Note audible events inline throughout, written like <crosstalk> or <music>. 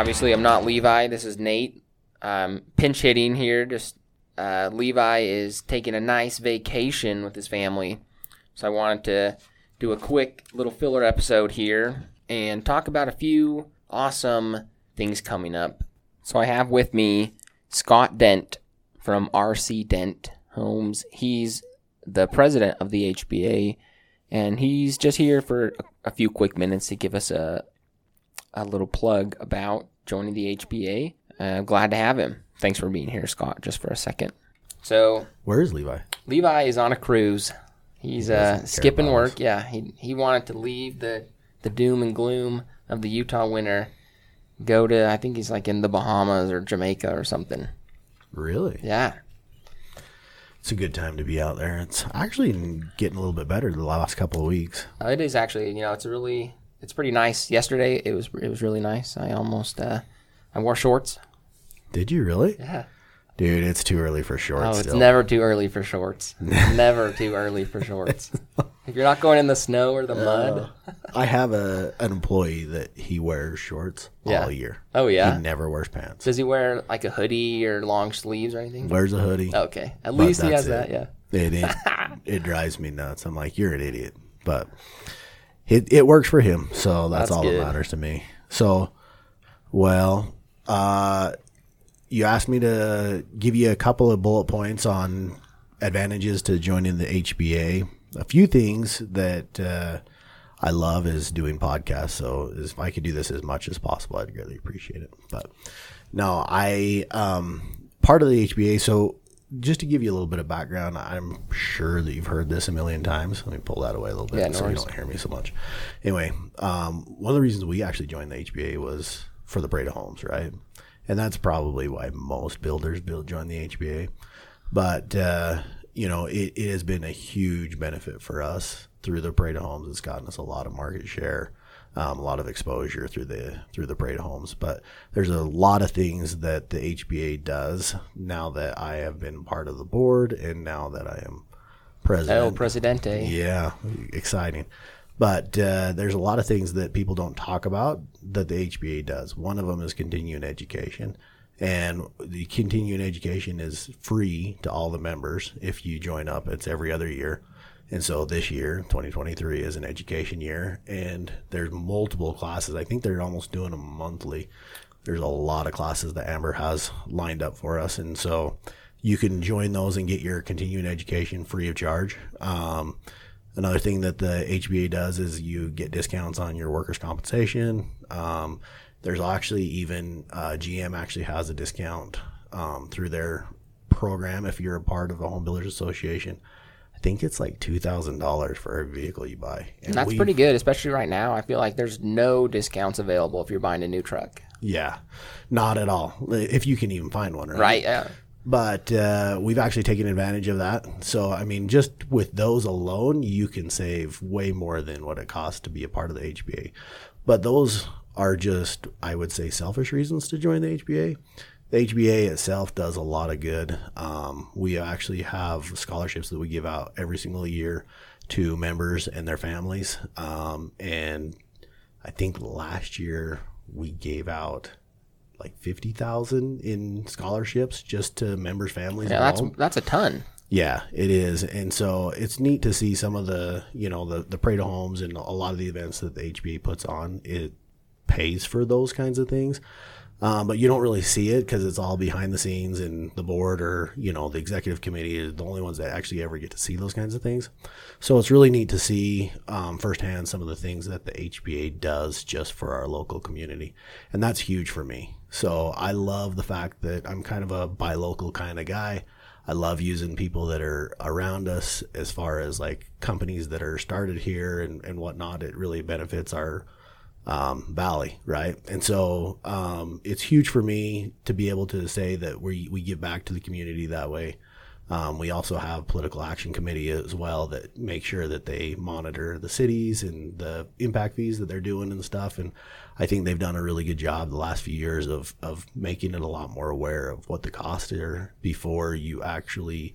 obviously, I'm not Levi. This is Nate. Um, pinch hitting here. Just uh, Levi is taking a nice vacation with his family, so I wanted to do a quick little filler episode here and talk about a few awesome things coming up. So I have with me Scott Dent from RC Dent Homes. He's the president of the HBA, and he's just here for a, a few quick minutes to give us a a little plug about joining the HBA. Uh, glad to have him. Thanks for being here, Scott. Just for a second. So Where is Levi? Levi is on a cruise. He's doesn't uh, skipping work. us. Yeah, he he wanted to leave the the doom and gloom of the Utah winter, go to I think he's like in the Bahamas or Jamaica or something. Really? Yeah, It's a good time to be out there. It's actually getting a little bit better the last couple of weeks. Uh, it is actually. You know, it's a really it's pretty nice. Yesterday it was it was really nice. I almost uh, I wore shorts. Did you really? Yeah. Dude, it's too early for shorts. Oh, it's still. never too early for shorts. <laughs> never too early for shorts. <laughs> if you're not going in the snow or the mud. I have a an employee that he wears shorts Yeah. all year. Oh yeah. He never wears pants. Does he wear like a hoodie or long sleeves or anything? Wears a hoodie. Okay, at least he has that. Yeah. It, it <laughs> it drives me nuts. I'm like, you're an idiot, but it it works for him, so that's, That's all good. that matters to me. So, well, uh, you asked me to give you a couple of bullet points on advantages to joining the HBA. A few things that uh, I love is doing podcasts. So if I could do this as much as possible, I'd really appreciate it. But no, I um, part of the HBA. So just to give you a little bit of background, I'm sure that you've heard this a million times. Let me pull that away a little bit Yeah, no so you don't hear me so much. Anyway, um, one of the reasons we actually joined the HBA was for the parade of homes, right? And that's probably why most builders build join the HBA. But uh, you know, it, it has been a huge benefit for us through the parade of homes. It's gotten us a lot of market share, um, a lot of exposure through the through the parade homes. But there's a lot of things that the HBA does now that I have been part of the board and now that I am president. El Presidente. Yeah, exciting. But uh, there's a lot of things that people don't talk about that the HBA does. One of them is continuing education. And the continuing education is free to all the members if you join up. It's every other year. And so this year, 2023, is an education year. And there's multiple classes. I think they're almost doing them monthly. There's a lot of classes that Amber has lined up for us. And so you can join those and get your continuing education free of charge. Um, Another thing that the HBA does is you get discounts on your workers' compensation. Um, there's actually even uh, GM actually has a discount um, through their program if you're a part of a home builders association. I think it's like two thousand dollars for every vehicle you buy. And That's pretty good, especially right now. I feel like there's no discounts available if you're buying a new truck. Yeah, not at all. If you can even find one, right? Right? Yeah. but uh, we've actually taken advantage of that. So, I mean, just with those alone, you can save way more than what it costs to be a part of the HBA. But those are just, I would say, selfish reasons to join the HBA. The HBA itself does a lot of good. Um, we actually have scholarships that we give out every single year to members and their families. Um, and I think last year we gave out like 50,000 in scholarships just to members' families. Yeah, that's that's a ton. Yeah, it is. And so it's neat to see some of the, you know, the, the parade of homes and a lot of the events that the HBA puts on. It pays for those kinds of things. Um, but you don't really see it because it's all behind the scenes and the board or, you know, the executive committee is the only ones that actually ever get to see those kinds of things. So it's really neat to see um, firsthand some of the things that the HBA does just for our local community. And that's huge for me. So I love the fact that I'm kind of a buy local kind of guy. I love using people that are around us as far as like companies that are started here and, and whatnot. It really benefits our um, valley, right? And so um, it's huge for me to be able to say that we, we give back to the community that way. Um, we also have political action committee as well that make sure that they monitor the cities and the impact fees that they're doing and stuff. And I think they've done a really good job the last few years of, of making it a lot more aware of what the costs are before you actually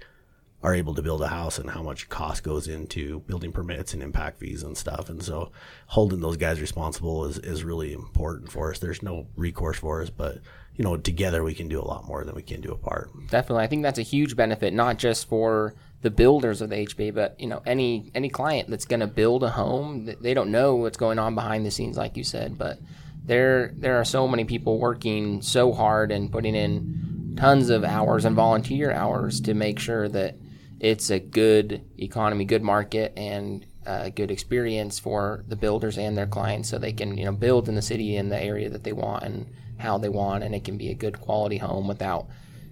are able to build a house and how much cost goes into building permits and impact fees and stuff. And so holding those guys responsible is, is really important for us. There's no recourse for us, but you know, together we can do a lot more than we can do apart. Definitely. I think that's a huge benefit, not just for the builders of the HBA, but you know, any any client that's going to build a home, they don't know what's going on behind the scenes, like you said. But there there are so many people working so hard and putting in tons of hours and volunteer hours to make sure that it's a good economy, good market, and a good experience for the builders and their clients, so they can you know build in the city in the area that they want and how they want, and it can be a good quality home without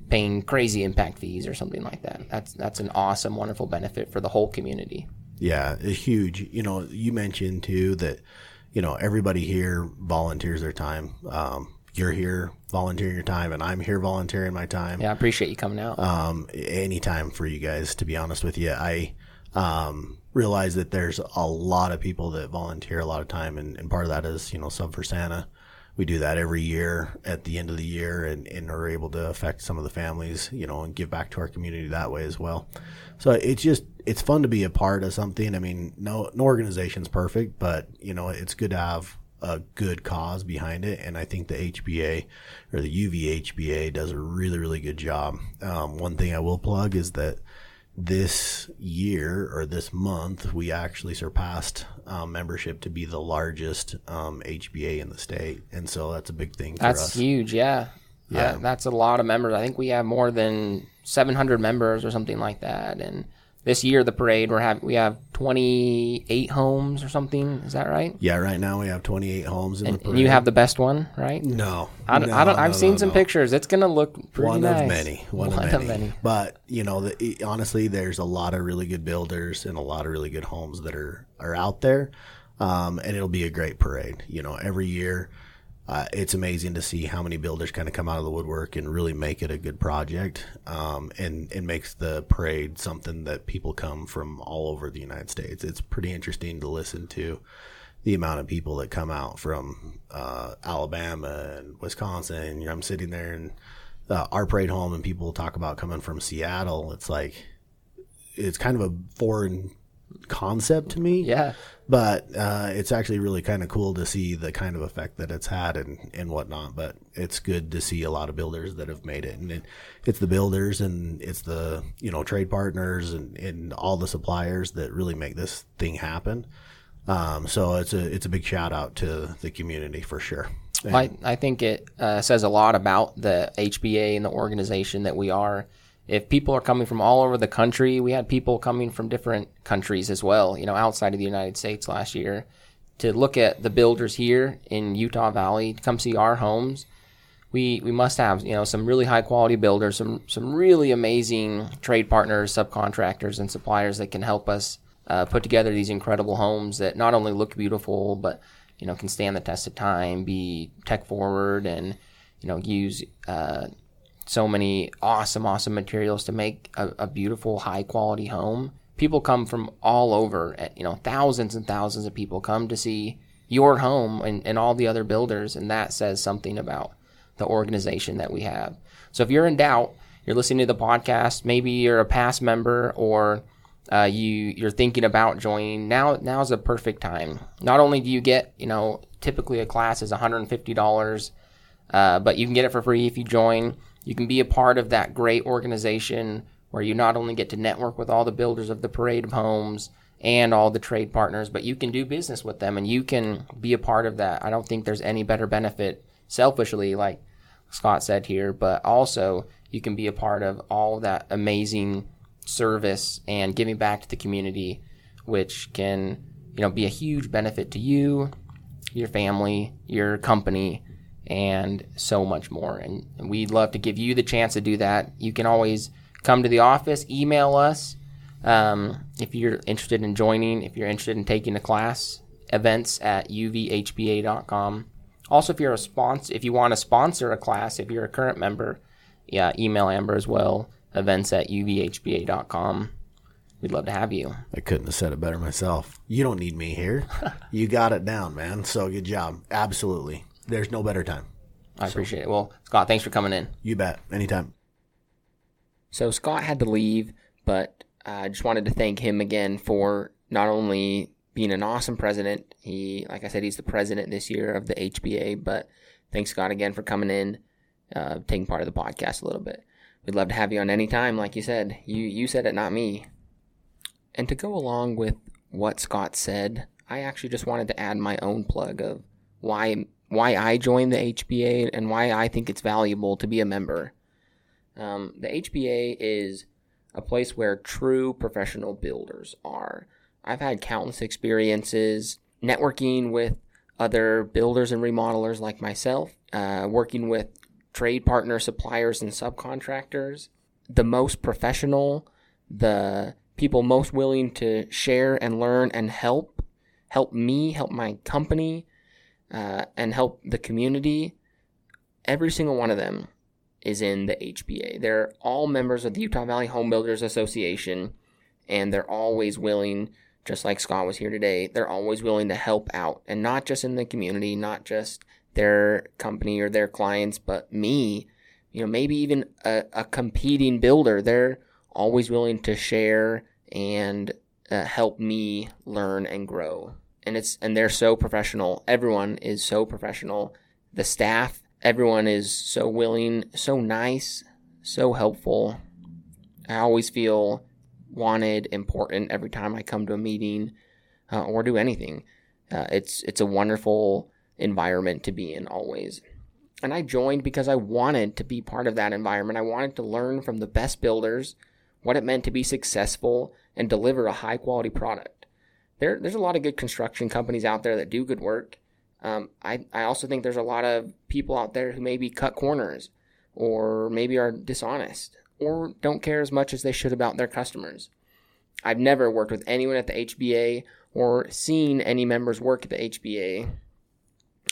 paying crazy impact fees or something like that. That's that's an awesome, wonderful benefit for the whole community. Yeah, it's huge. You know, you mentioned too that you know everybody here volunteers their time. Um, you're here volunteering your time, and I'm here volunteering my time. Yeah, I appreciate you coming out. Um, anytime for you guys, to be honest with you, I um, realize that there's a lot of people that volunteer a lot of time, and, and part of that is you know Sub for Santa. We do that every year at the end of the year, and, and are able to affect some of the families, you know, and give back to our community that way as well. So it's just it's fun to be a part of something. I mean, no no organization's perfect, but you know, it's good to have a good cause behind it. And I think the HBA or the UVHBA does a really, really good job. Um, one thing I will plug is that this year or this month, we actually surpassed um, membership to be the largest um, HBA in the state. And so that's a big thing for that's us. huge. Yeah. Yeah. Uh, that's a lot of members. I think we have more than 700 members or something like that. And this year, the parade, we're have we have 28 homes or something. Is that right? Yeah, right now we have 28 homes in And, and you have the best one, right? no, I don't, no, I don't, I've no, seen no, some pictures. It's gonna look pretty one nice. of many one, One of, many. but you know the, honestly there's a lot of really good builders and a lot of really good homes that are are out there um, and it'll be a great parade you know every year uh, it's amazing to see how many builders kind of come out of the woodwork and really make it a good project um, and it makes the parade something that people come from all over the United States it's pretty interesting to listen to the amount of people that come out from uh, Alabama and Wisconsin. You know, I'm sitting there and uh, our parade home, and people talk about coming from Seattle. It's like it's kind of a foreign concept to me. Yeah. But uh, it's actually really kind of cool to see the kind of effect that it's had and, and whatnot. But it's good to see a lot of builders that have made it. And it, it's the builders and it's the, you know, trade partners and, and all the suppliers that really make this thing happen. Um, so it's a it's a big shout out to the community for sure. And- I, I think it uh, says a lot about the HBA and the organization that we are. If people are coming from all over the country, we had people coming from different countries as well, you know, outside of the United States last year to look at the builders here in Utah Valley, to come see our homes. We, we must have you know some really high quality builders, some some really amazing trade partners, subcontractors, and suppliers that can help us uh, put together these incredible homes that not only look beautiful but you know can stand the test of time, be tech forward, and you know use uh, so many awesome, awesome materials to make a, a beautiful, high quality home. People come from all over, you know, thousands and thousands of people come to see your home and, and all the other builders, and that says something about the organization that we have. So if you're in doubt, you're listening to the podcast, maybe you're a past member or uh, you you're thinking about joining. Now now's a perfect time. Not only do you get, you know, typically a class is $150 uh, but you can get it for free if you join. You can be a part of that great organization where you not only get to network with all the builders of the parade of homes and all the trade partners, but you can do business with them and you can be a part of that. I don't think there's any better benefit selfishly, like Scott said here, but also you can be a part of all that amazing service and giving back to the community, which can, you know, be a huge benefit to you, your family, your company, and so much more. And, we'd love to give you the chance to do that. You can always come to the office, email us um, if you're interested in joining, if you're interested in taking a class, events at uvhba.com. Also, if you're a sponsor, if you want to sponsor a class, if you're a current member, yeah, email Amber as well, events at uvhba.com. We'd love to have you. I couldn't have said it better myself. You don't need me here. <laughs> you got it down, man. So good job. Absolutely. There's no better time. I appreciate it. Well, Scott, thanks for coming in. You bet. Anytime. So Scott had to leave, But I just wanted to thank him again for not only being an awesome president. He, like I said, he's the president this year of the HBA. But thanks Scott again for coming in, uh, taking part of the podcast a little bit. We'd love to have you on any time, like you said. You you said it, not me. And to go along with what Scott said, I actually just wanted to add my own plug of why why I joined the HBA and why I think it's valuable to be a member. Um, the HBA is a place where true professional builders are. I've had countless experiences networking with other builders and remodelers like myself, uh, working with trade partner suppliers and subcontractors. The most professional, the people most willing to share and learn and help, help me, help my company, uh, and help the community. Every single one of them is in the HBA. They're all members of the Utah Valley Home Builders Association, and they're always willing, just like Scott was here today, they're always willing to help out, and not just in the community, not just their company or their clients, but me, you know, maybe even a, a competing builder. They're always willing to share and uh, help me learn and grow. And it's and they're so professional. Everyone is so professional. The staff everyone is so willing, so nice, so helpful. I always feel wanted, important every time I come to a meeting uh, or do anything. Uh, it's it's a wonderful environment to be in always. And I joined because I wanted to be part of that environment. I wanted to learn from the best builders what it meant to be successful and deliver a high quality product. There, there's a lot of good construction companies out there that do good work, um, I, I also think there's a lot of people out there who maybe cut corners or maybe are dishonest or don't care as much as they should about their customers. I've never worked with anyone at the HBA or seen any members work at the HBA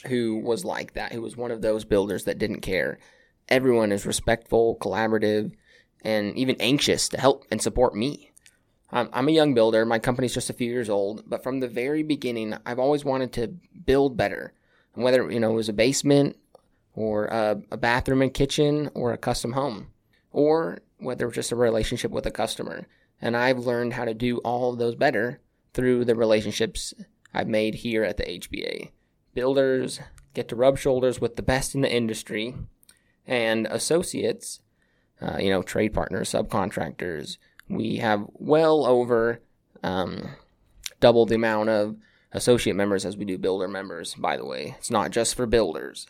who was like that, who was one of those builders that didn't care. Everyone is respectful, collaborative, and even anxious to help and support me. I'm a young builder. My company's just a few years old, but from the very beginning, I've always wanted to build better. And whether you know it was a basement or a, a bathroom and kitchen or a custom home, or whether it was just a relationship with a customer. And I've learned how to do all of those better through the relationships I've made here at the HBA. Builders get to rub shoulders with the best in the industry, and associates, uh, you know, trade partners, subcontractors we have well over um, double the amount of associate members as we do builder members, by the way. It's not just for builders.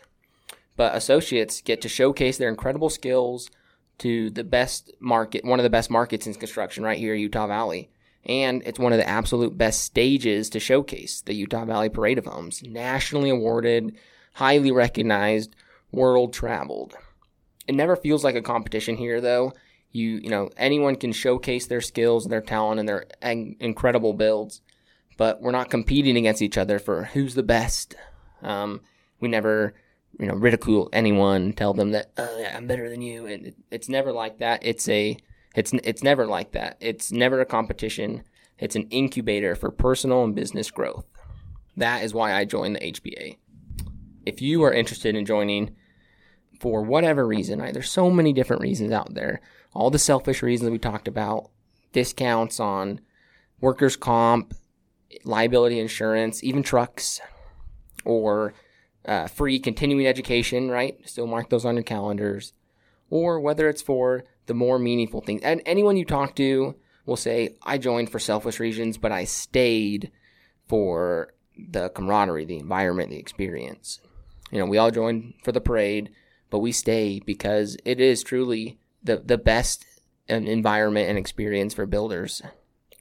But associates get to showcase their incredible skills to the best market, one of the best markets in construction right here, Utah Valley. And it's one of the absolute best stages to showcase the Utah Valley Parade of Homes. Nationally awarded, highly recognized, world traveled. It never feels like a competition here, though you you know anyone can showcase their skills and their talent and their incredible builds but we're not competing against each other for who's the best. Um, we never you know ridicule anyone tell them that oh, i'm better than you and it, it's never like that. It's a it's it's never like that. It's never a competition. It's an incubator for personal and business growth. That is why i joined the hba if you are interested in joining for whatever reason right, there's so many different reasons out there all the selfish reasons we talked about, discounts on workers' comp, liability insurance, even trucks, or uh, free continuing education, right? Still mark those on your calendars. Or whether it's for the more meaningful things. And anyone you talk to will say, I joined for selfish reasons, but I stayed for the camaraderie, the environment, the experience. You know, we all joined for the parade, but we stay because it is truly the the best environment and experience for builders.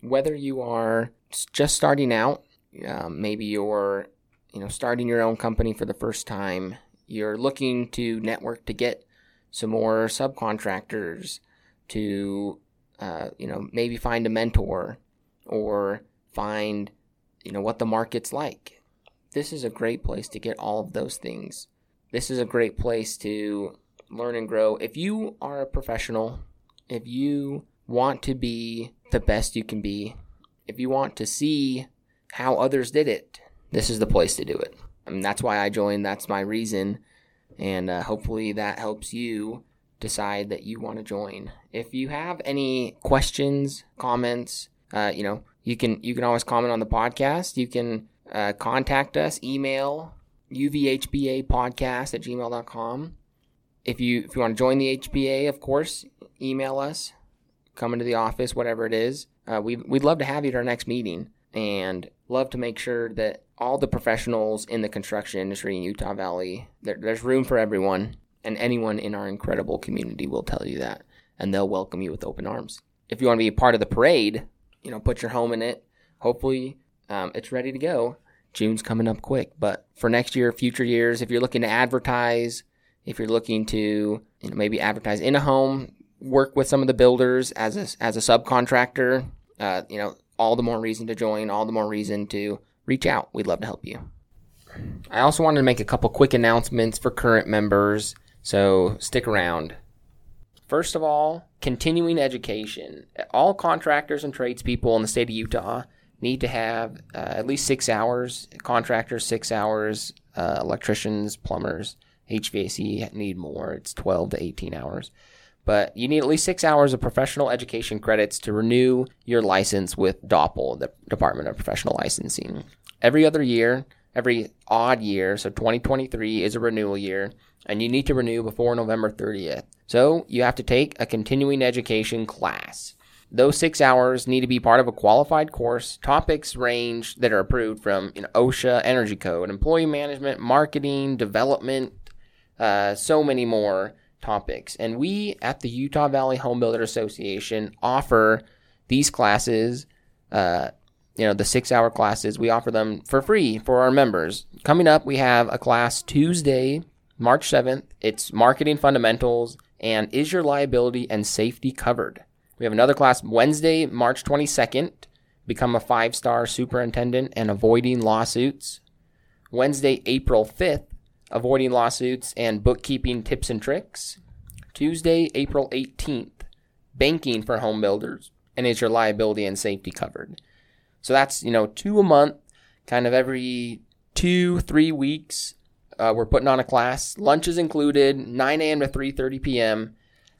Whether you are just starting out, um, maybe you're you know starting your own company for the first time, you're looking to network to get some more subcontractors, to uh, you know maybe find a mentor or find you know what the market's like. This is a great place to get all of those things. This is a great place to learn and grow. If you are a professional, if you want to be the best you can be, if you want to see how others did it, this is the place to do it. That's why I joined. That's my reason. And uh, hopefully that helps you decide that you want to join. If you have any questions, comments, uh, you know, you can you can always comment on the podcast. You can uh, contact us, email uvhba podcast at gmail.com. If you if you want to join the HBA, of course, email us, come into the office, whatever it is. Uh, we we'd love to have you at our next meeting and love to make sure that all the professionals in the construction industry in Utah Valley, there, there's room for everyone, and anyone in our incredible community will tell you that, and they'll welcome you with open arms. If you want to be a part of the parade, you know, put your home in it. Hopefully, um, it's ready to go. June's coming up quick, but for next year, future years, if you're looking to advertise, if you're looking to you know, maybe advertise in a home, work with some of the builders as a, as a subcontractor, uh, you know, all the more reason to join, all the more reason to reach out. We'd love to help you. I also wanted to make a couple quick announcements for current members, so stick around. First of all, continuing education. All contractors and tradespeople in the state of Utah need to have uh, at least six hours. Contractors, six hours. Uh, electricians, plumbers, HVAC need more. It's 12 to 18 hours. But you need at least six hours of professional education credits to renew your license with DOPL, the Department of Professional Licensing. Every other year, every odd year, so 2023 is a renewal year, and you need to renew before November 30th. So you have to take a continuing education class. Those six hours need to be part of a qualified course. Topics range that are approved from you know, OSHA, Energy Code, Employee Management, Marketing, Development, uh, so many more topics. And we at the Utah Valley Home Builder Association offer these classes, uh, you know, the six hour classes, we offer them for free for our members. Coming up, we have a class Tuesday, March 7th. It's Marketing Fundamentals and Is Your Liability and Safety Covered? We have another class Wednesday, March 22nd. Become a five star superintendent and avoiding lawsuits. Wednesday, April 5th avoiding lawsuits and bookkeeping tips and tricks. Tuesday, April 18th, banking for home builders and is your liability and safety covered. So that's, you know, two a month, kind of every two, three weeks. Uh, we're putting on a class. Lunch is included, 9 a.m. to 3.30 p.m.,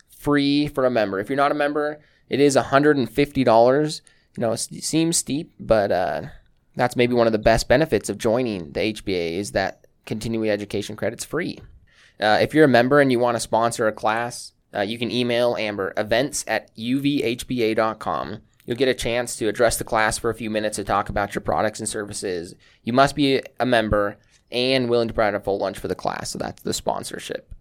free for a member. If you're not a member, it is $150. You know, it seems steep, but uh, that's maybe one of the best benefits of joining the HBA is that continuing education credits free. Uh, if you're a member and you want to sponsor a class, uh, you can email Amber events at uvhba.com. You'll get a chance to address the class for a few minutes to talk about your products and services. You must be a member and willing to provide a full lunch for the class, so that's the sponsorship.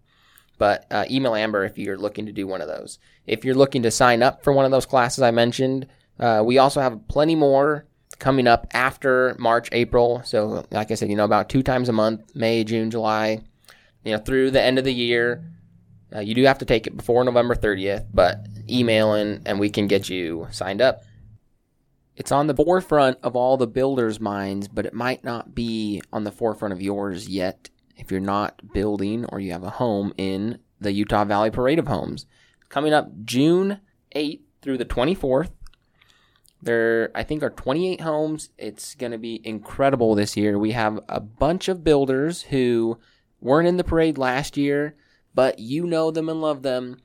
But uh, email Amber if you're looking to do one of those. If you're looking to sign up for one of those classes I mentioned, uh, we also have plenty more coming up after March, April. So, like I said, you know, about two times a month May, June, July, you know, through the end of the year. Uh, you do have to take it before November 30th, but email in and we can get you signed up. It's on the forefront of all the builders' minds, but it might not be on the forefront of yours yet if you're not building or you have a home in the Utah Valley Parade of Homes. Coming up June 8th through the 24th, there, I think, are 28 homes. It's going to be incredible this year. We have a bunch of builders who weren't in the parade last year, but you know them and love them,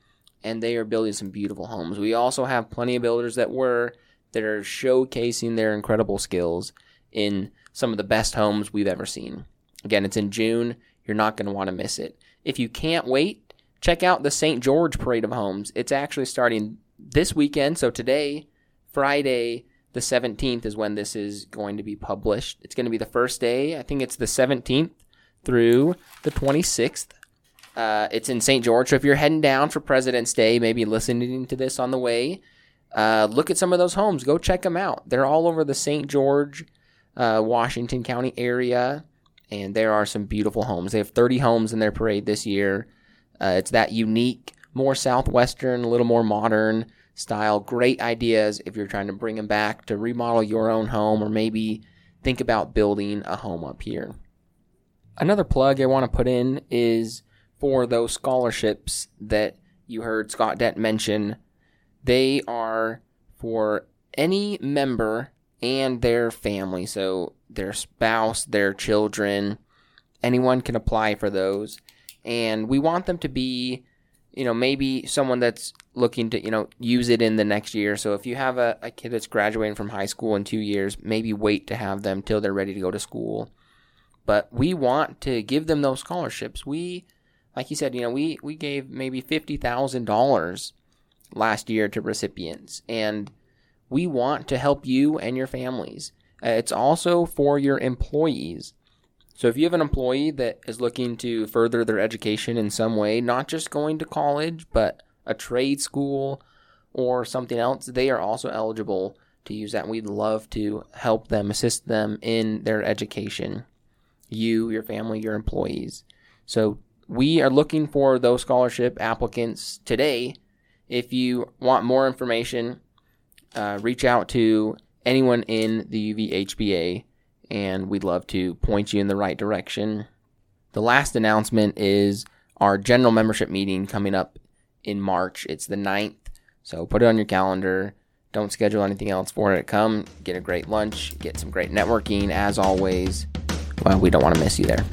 and they are building some beautiful homes. We also have plenty of builders that were that are showcasing their incredible skills in some of the best homes we've ever seen. Again, it's in June. You're not going to want to miss it. If you can't wait, check out the St. George Parade of Homes. It's actually starting this weekend, so today Friday, the 17th, is when this is going to be published. It's going to be the first day. I think it's the 17th through the 26th. Uh, it's in St. George. So if you're heading down for President's Day, maybe listening to this on the way, uh, look at some of those homes. Go check them out. They're all over the St. George, uh, Washington County area, and there are some beautiful homes. They have 30 homes in their parade this year. Uh, it's that unique, more southwestern, a little more modern style. Great ideas if you're trying to bring them back to remodel your own home or maybe think about building a home up here. Another plug I want to put in is for those scholarships that you heard Scott Dent mention. They are for any member and their family. So their spouse, their children, anyone can apply for those. And we want them to be you know, maybe someone that's looking to, you know, use it in the next year. So if you have a, a kid that's graduating from high school in two years, maybe wait to have them till they're ready to go to school. But we want to give them those scholarships. We, like you said, you know, we, we gave maybe $50,000 last year to recipients. And we want to help you and your families. Uh, it's also for your employees. So if you have an employee that is looking to further their education in some way, not just going to college, but a trade school or something else, they are also eligible to use that. We'd love to help them, assist them in their education. You, your family, your employees. So we are looking for those scholarship applicants today. If you want more information, uh, reach out to anyone in the UVHBA and we'd love to point you in the right direction. The last announcement is our general membership meeting coming up in March. It's the 9th, so put it on your calendar. Don't schedule anything else for it. Come get a great lunch, get some great networking as always. Well, we don't want to miss you there.